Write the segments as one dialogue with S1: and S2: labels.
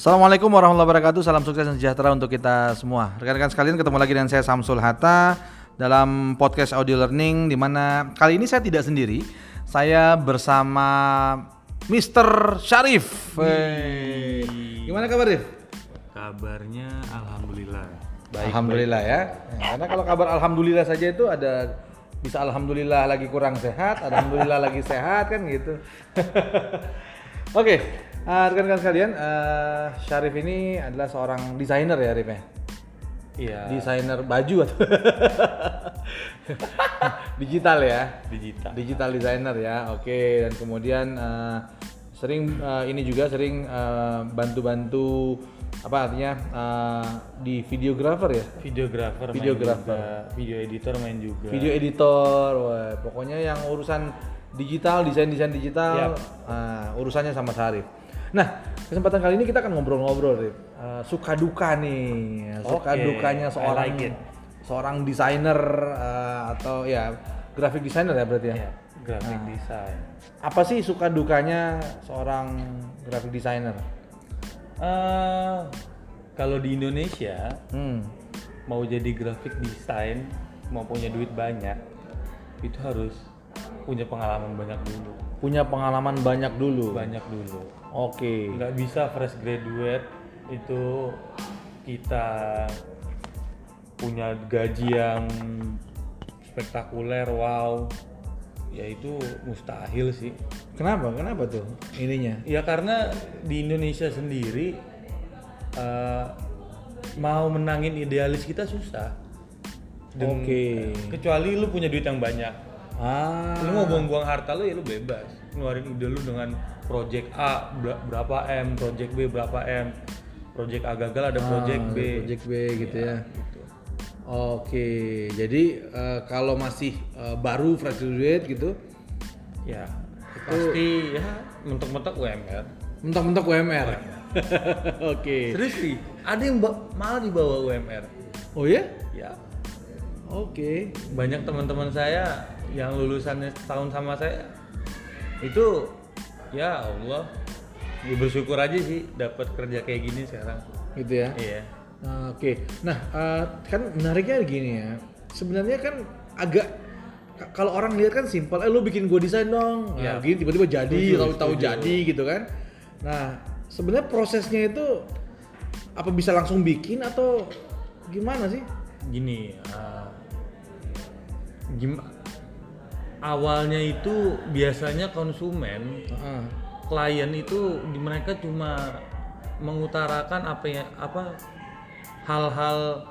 S1: Assalamualaikum warahmatullahi wabarakatuh. Salam sukses dan sejahtera untuk kita semua. Rekan-rekan sekalian, ketemu lagi dengan saya Samsul Hatta dalam podcast audio learning di mana kali ini saya tidak sendiri. Saya bersama Mr. Syarif. Wey. Gimana kabar, Rif?
S2: Kabarnya alhamdulillah.
S1: alhamdulillah ya. Nah, karena kalau kabar alhamdulillah saja itu ada bisa alhamdulillah lagi kurang sehat, alhamdulillah lagi sehat kan gitu. Oke, rekan-rekan sekalian, uh, Syarif ini adalah seorang desainer ya, Rif ya?
S2: Iya.
S1: Desainer baju atau digital ya?
S2: Digital.
S1: Digital designer ya, oke. Dan kemudian uh, sering uh, ini juga sering uh, bantu-bantu apa artinya uh, di videographer ya?
S2: Videographer, main
S1: Videographer.
S2: juga, video editor main juga.
S1: Video editor, wah, pokoknya yang urusan digital, desain-desain digital,
S2: Yap.
S1: ah, urusannya sama Sarif. Nah, kesempatan kali ini kita akan ngobrol-ngobrol, Rif. Ah, suka duka nih, suka
S2: Oke,
S1: dukanya
S2: I
S1: seorang
S2: like it.
S1: seorang desainer ah, atau ya graphic designer ya berarti ya.
S2: Ya, graphic
S1: Nah.
S2: design.
S1: Apa sih suka dukanya seorang graphic designer?
S2: Eh, kalau di Indonesia
S1: Hmm.
S2: mau jadi graphic design mau punya duit banyak itu harus punya pengalaman banyak dulu.
S1: Punya pengalaman banyak dulu.
S2: Banyak dulu.
S1: Oke.
S2: nggak bisa fresh graduate itu kita punya gaji yang spektakuler wow ya itu mustahil sih
S1: Kenapa? Kenapa tuh ininya?
S2: ya karena di Indonesia sendiri eh, mau menangin idealis kita susah
S1: Oke.
S2: kecuali lu punya duit yang banyak
S1: Ah.
S2: lu mau buang-buang harta lu ya lu bebas ngeluarin ide lu dengan project A ber- berapa M project B berapa M project A gagal ada project
S1: Ah,
S2: B
S1: Project B gitu ya.
S2: gitu
S1: Oke, jadi eh, kalau masih eh, baru fresh graduate gitu,
S2: ya pasti ya mentok-mentok UMR
S1: mentok-mentok UMR. Oke.
S2: serius sih ada yang malah di bawah UMR
S1: Oh ya?
S2: ya
S1: Oke.
S2: banyak teman-teman saya yang lulusannya setahun sama saya itu ya Allah ya bersyukur aja sih dapat kerja kayak gini sekarang
S1: Gitu ya.
S2: iya
S1: Oke. Nah, eh, kan menariknya gini ya. Sebenarnya kan agak kalau orang lihat kan simpel, eh lu bikin gua desain dong. Nah,
S2: Ya.
S1: gini tiba-tiba jadi, tahu-tahu jadi gitu kan. Nah, sebenarnya prosesnya itu apa bisa langsung bikin atau gimana sih?
S2: gini uh, gim- awalnya itu biasanya konsumen
S1: Heeh.
S2: klien itu di mereka cuma mengutarakan apa ya apa hal-hal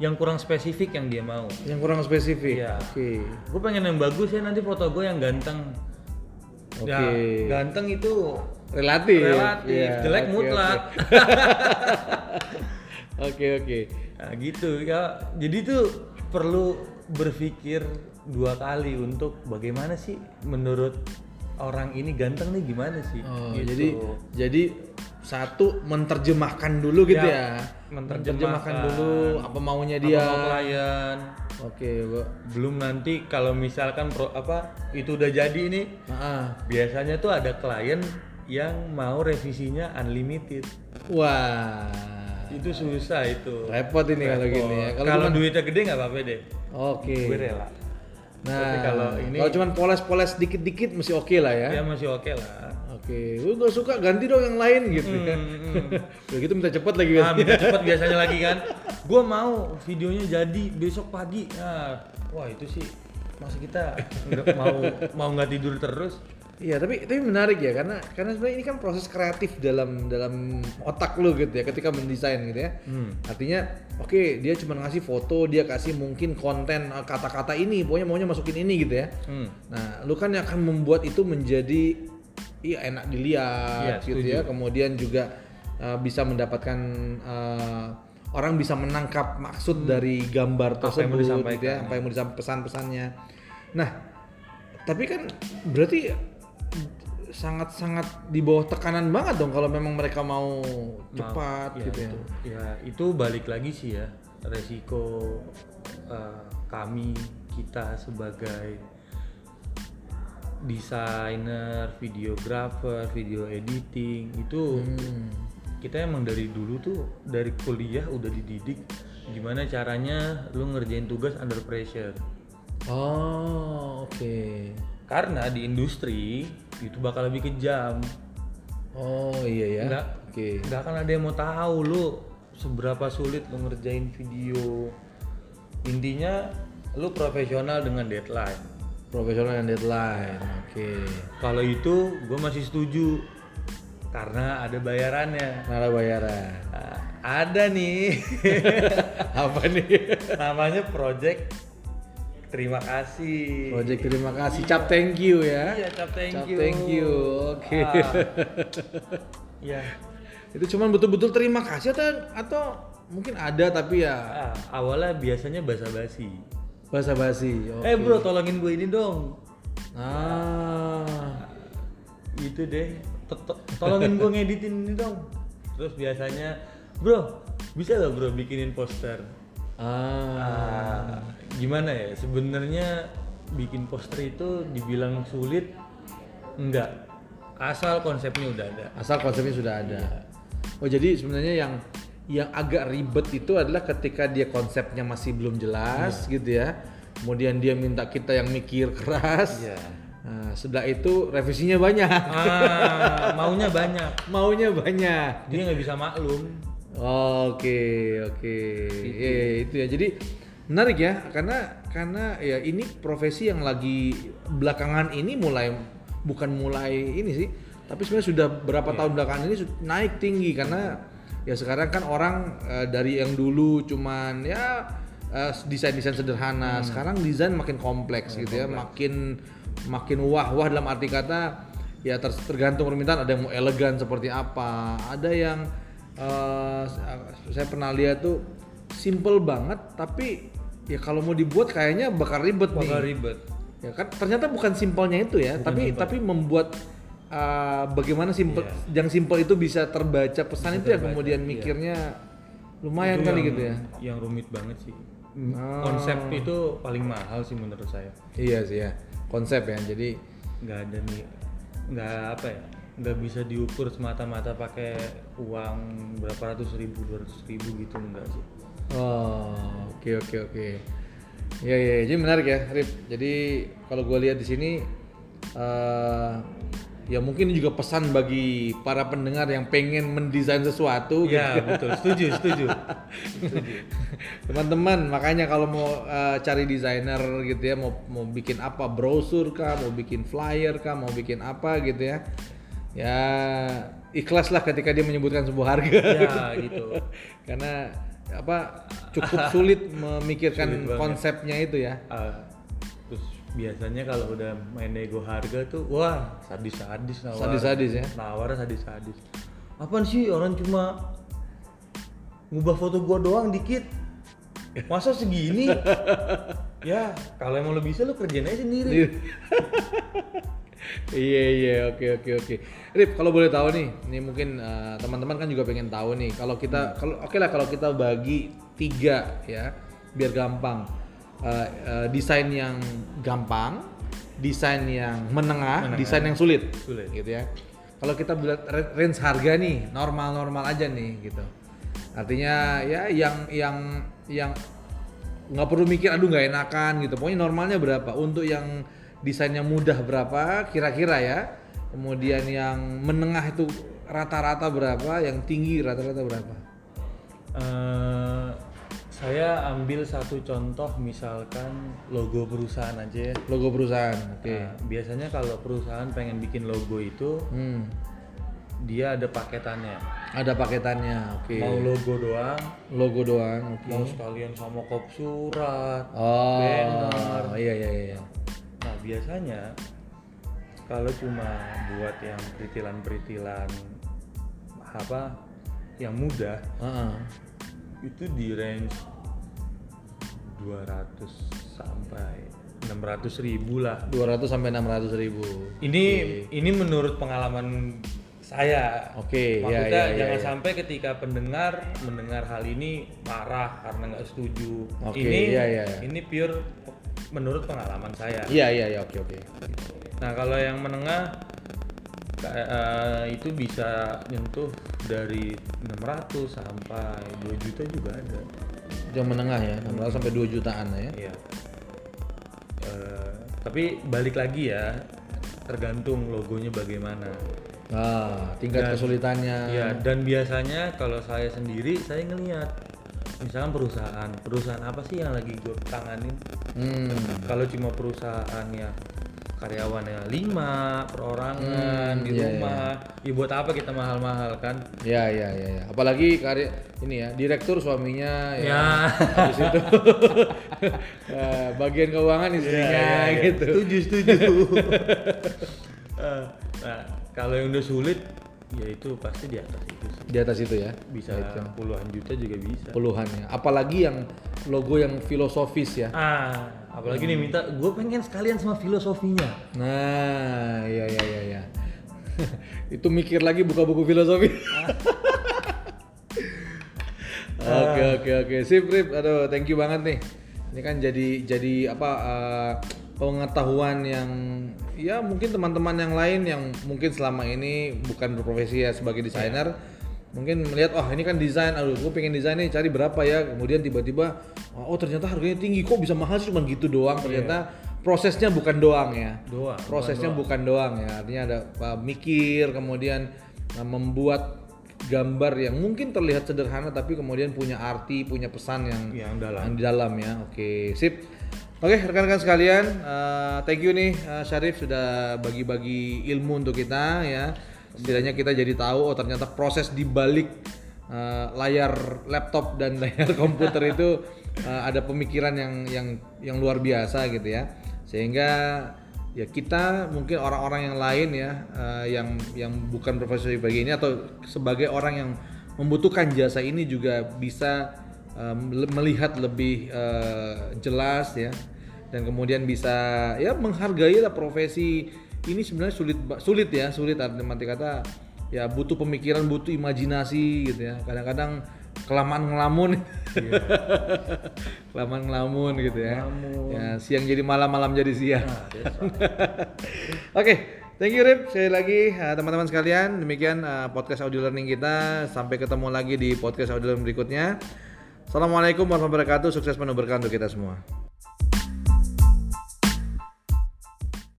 S2: yang kurang spesifik yang dia mau
S1: Yang kurang spesifik.
S2: Iya.
S1: Oke.
S2: gue pengen yang bagus ya nanti foto gue yang ganteng ya
S1: Oke.
S2: ganteng itu
S1: Relatif.
S2: relatif
S1: Iya,
S2: jelek
S1: oke,
S2: mutlak
S1: Oke oke.
S2: Nah, gitu ya. Jadi tuh perlu berpikir dua kali untuk bagaimana sih menurut orang ini ganteng nih gimana sih?
S1: Oh,
S2: Gitu.
S1: jadi jadi satu menerjemahkan dulu gitu
S2: Ya,
S1: ya.
S2: menerjemahkan.
S1: dulu apa maunya
S2: Apa
S1: dia.
S2: mau klien.
S1: Oke, Bu.
S2: Belum nanti kalau misalkan pro, apa itu udah jadi nih,
S1: Ah,
S2: biasanya tuh ada klien yang mau revisinya unlimited.
S1: Wah.
S2: Itu susah itu.
S1: Repot ini kalau gini ya. Kalau
S2: duitnya gede nggak apa-apa deh.
S1: Oke.
S2: Gue rela.
S1: Nah,
S2: Tapi kalau ini-
S1: kalau cuman poles-poles dikit-dikit masih oke lah ya.
S2: Ya masih oke lah.
S1: Oke, gue gak suka ganti dong yang lain gitu kan.
S2: Hmm,
S1: Udah gitu minta cepet lagi
S2: Nah,
S1: kan.
S2: minta cepet biasanya lagi kan. Gua mau videonya jadi besok pagi. Nah, wah itu sih masa kita nggak mau mau nggak tidur terus.
S1: Iya, tapi tapi menarik ya karena karena sebenarnya ini kan proses kreatif dalam dalam otak lu gitu ya ketika mendesain gitu ya.
S2: Hmm.
S1: Artinya oke dia cuma ngasih foto, dia kasih mungkin konten eh, kata-kata ini, pokoknya maunya masukin ini gitu ya.
S2: Hmm.
S1: Nah, lu kan yang akan membuat itu menjadi iya enak dilihat
S2: Iya,
S1: gitu
S2: setuju.
S1: ya. Kemudian juga uh, bisa mendapatkan uh, orang bisa menangkap maksud dari gambar
S2: Hmm. Apa
S1: tersebut
S2: yang mau
S1: gitu ya,
S2: disampaikan.
S1: apa yang mau disampaikan pesan-pesannya. Nah, tapi kan berarti sangat-sangat di bawah tekanan banget dong kalau memang mereka mau cepat
S2: ya,
S1: gitu ya.
S2: itu. Ya itu balik lagi sih ya resiko eh, kami kita sebagai desainer, videographer, video editing itu
S1: Hmm.
S2: kita emang dari dulu tuh dari kuliah udah dididik gimana caranya lu ngerjain tugas under pressure.
S1: Oh, oke.
S2: Karena di industri itu bakal lebih kejam.
S1: Oh, iya ya.
S2: Nggak,
S1: Oke.
S2: nggak akan ada yang mau tahu lu seberapa sulit lu ngerjain video. Intinya lu profesional dengan deadline.
S1: Profesional and deadline. Oke.
S2: Kalau itu gue masih setuju karena ada bayarannya.
S1: Nara bayaran.
S2: Nah, ada nih
S1: Apa nih?
S2: namanya project terima kasih.
S1: Project terima kasih. Cap thank you ya.
S2: Iya, cap thank
S1: Cap
S2: you.
S1: thank you. Oke.
S2: Ah. Ya,
S1: Itu cuman betul-betul terima kasih atau atau mungkin ada tapi ya
S2: ah, awalnya biasanya basa-basi.
S1: basa-basi.
S2: Eh
S1: Oke.
S2: bro, tolongin gue ini dong.
S1: Ah.
S2: Gitu deh. To- to- Tolongin gue ngeditin ini dong. Terus biasanya, bro, bisa gak bro bikinin poster?
S1: Ah.
S2: Ah, gimana ya? Sebenarnya bikin poster itu dibilang sulit, enggak. Asal konsepnya udah ada.
S1: Asal konsepnya sudah ada. Oh jadi sebenarnya yang yang agak ribet itu adalah ketika dia konsepnya masih belum jelas gitu ya. Kemudian dia minta kita yang mikir keras.
S2: Iya.
S1: Nah, setelah itu revisinya banyak.
S2: Ah, maunya banyak.
S1: Maunya banyak.
S2: Dia nggak bisa maklum.
S1: Oke, oke. Iya, itu ya. Jadi menarik ya karena karena ya ini profesi yang lagi belakangan ini mulai bukan mulai ini sih, tapi sebenarnya sudah berapa tahun belakangan ini naik tinggi karena ya sekarang kan orang eh, dari yang dulu cuman ya eh, desain-desain sederhana, sekarang desain makin kompleks gitu ya, makin makin wah-wah dalam arti kata ya ter- tergantung permintaan ada yang mau elegan seperti apa, ada yang eh, saya pernah lihat tuh simple banget tapi ya kalau mau dibuat kayaknya bakal ribet nih.
S2: Bakal ribet.
S1: Ya kan ternyata bukan simpelnya itu ya, tapi tapi membuat uh, bagaimana simpel yang simpel itu bisa terbaca pesan itu yang kemudian mikirnya lumayan
S2: Itu
S1: kali
S2: yang-
S1: gitu ya.
S2: Yang rumit banget sih.
S1: Oh.
S2: Konsep itu paling mahal sih menurut saya.
S1: Iya sih ya. Konsep ya. Jadi
S2: nggak ada nih nggak apa ya nggak bisa diukur semata-mata pakai uang berapa ratus ribu dua ratus ribu gitu enggak sih
S1: oh, oke oke oke. Iya iya, jadi menarik ya, Rip. Jadi kalau gue lihat di sini eh ya mungkin ini juga pesan bagi para pendengar yang pengen mendesain sesuatu gitu.
S2: ya betul setuju setuju
S1: Teman-teman, makanya kalau mau eh, cari desainer gitu ya, mau mau bikin apa, brosur kah, mau bikin flyer kah, mau bikin apa gitu ya. Ya ikhlas lah ketika dia menyebutkan sebuah harga.
S2: ya gitu
S1: Karena apa cukup sulit memikirkan
S2: Sulit banget.
S1: konsepnya itu ya.
S2: Ah, terus biasanya kalau udah main nego harga tuh wah sadis sadis nawar
S1: Sadis-sadis ya.
S2: nawar sadis sadis apaan sih orang cuma ngubah foto gua doang dikit masa segini ya kalau emang lo bisa lo kerjain aja sendiri
S1: iya iya oke oke oke. Rip kalau boleh tahu nih, ini mungkin eh, teman-teman kan juga pengen tahu nih. Kalau kita kalau oke lah kalau kita bagi tiga ya, biar gampang. Eh, eh, desain yang gampang, desain yang menengah,
S2: Menengah.
S1: desain yang sulit,
S2: Sulit.
S1: gitu ya. Kalau kita ra- range harga nih normal-normal aja nih gitu. Artinya ya yang yang yang nggak perlu mikir aduh nggak enakan gitu pokoknya normalnya berapa untuk yang desainnya mudah berapa kira-kira ya kemudian yang menengah itu rata-rata berapa yang tinggi rata-rata berapa
S2: Eh, saya ambil satu contoh misalkan logo perusahaan aja ya.
S1: logo perusahaan oke
S2: Nah, biasanya kalau perusahaan pengen bikin logo itu
S1: hmm.
S2: dia ada paketannya.
S1: ada paketannya oke
S2: Mau logo doang,
S1: logo doang oke
S2: mau sekalian sama kop surat,
S1: oh
S2: banner.
S1: iya iya iya
S2: Nah, biasanya kalau cuma buat yang peritilan-peritilan apa yang mudah
S1: Heeh.
S2: itu di range 200 sampai 600 ribu lah
S1: 200 sampai 600 ribu
S2: Ini ini menurut pengalaman saya.
S1: Oke, ya,
S2: Maksudnya
S1: ya, ya,
S2: jangan
S1: ya.
S2: sampai ketika pendengar mendengar hal ini marah karena nggak setuju.
S1: Oke,
S2: ini
S1: ya, ya, ya.
S2: ini pure menurut pengalaman saya.
S1: iya iya iya oke oke
S2: Nah kalau yang menengah eh, itu bisa nyentuh dari 600 sampai 2 juta juga ada.
S1: Yang menengah ya, 600 sampai 2 jutaan ya.
S2: Iya. Eh, tapi balik lagi ya, tergantung logonya bagaimana.
S1: Ah, tingkat
S2: Dan-
S1: kesulitannya.
S2: Iya, dan biasanya kalau saya sendiri saya ngelihat misalkan perusahaan, perusahaan apa sih yang lagi gue tanganin?
S1: Hmm.
S2: Kalau cuma perusahaan yang karyawannya lima perorangan
S1: Hmm,
S2: di
S1: iya,
S2: rumah, ya buat apa kita mahal-mahal kan?
S1: Ya, ya, ya, ya. Apalagi karya ini ya, direktur suaminya ya.
S2: Ya.
S1: Habis itu eh, bagian keuangan istrinya gitu.
S2: Setuju, setuju. Eh, nah, kalau yang udah sulit, ya itu pasti di atas itu sih.
S1: Di atas itu ya.
S2: Bisa puluhan juta juga bisa.
S1: Puluhan ya. Apalagi yang logo yang filosofis ya.
S2: Ah, apalagi nih minta, gue pengen sekalian sama filosofinya.
S1: Nah, iya iya iya iya. itu mikir lagi buka buku filosofi. Oke oke oke. Sip Rip. Aduh, thank you banget nih. Ini kan jadi jadi apa eh, pengetahuan yang ya mungkin teman-teman yang lain yang mungkin selama ini bukan berprofesi ya sebagai desainer mungkin melihat oh ini kan desain aduh gue pengen desain nih cari berapa ya. Kemudian tiba-tiba oh ternyata harganya tinggi kok bisa mahal sih? Cuma gitu doang ternyata prosesnya bukan doang ya.
S2: Doang.
S1: prosesnya bukan doang ya. Artinya ada uh, mikir kemudian uh, membuat gambar yang mungkin terlihat sederhana tapi kemudian punya arti punya pesan yang
S2: Yang dalam.
S1: yang di dalam ya. Oke sip oke rekan-rekan sekalian uh, thank you nih uh, Syarif sudah bagi-bagi ilmu untuk kita ya. Setidaknya kita jadi tahu oh ternyata proses di balik uh, layar laptop dan layar komputer itu uh, ada pemikiran yang yang yang luar biasa gitu ya. Sehingga ya kita mungkin orang-orang yang lain ya uh, yang yang bukan profesi bagi ini atau sebagai orang yang membutuhkan jasa ini juga bisa melihat lebih uh, jelas ya dan kemudian bisa ya menghargai lah profesi ini sebenarnya sulit sulit ya sulit arti kata ya butuh pemikiran butuh imajinasi gitu ya kadang-kadang kelamaan ngelamun kelamaan ngelamun gitu ya ya siang jadi malam malam jadi siang Oke, thank you Rip. Sekali lagi uh, teman-teman sekalian, demikian uh, podcast audio learning kita. Sampai ketemu lagi di podcast audio learning berikutnya. Assalamualaikum warahmatullahi wabarakatuh. Sukses penuh berkah untuk kita semua.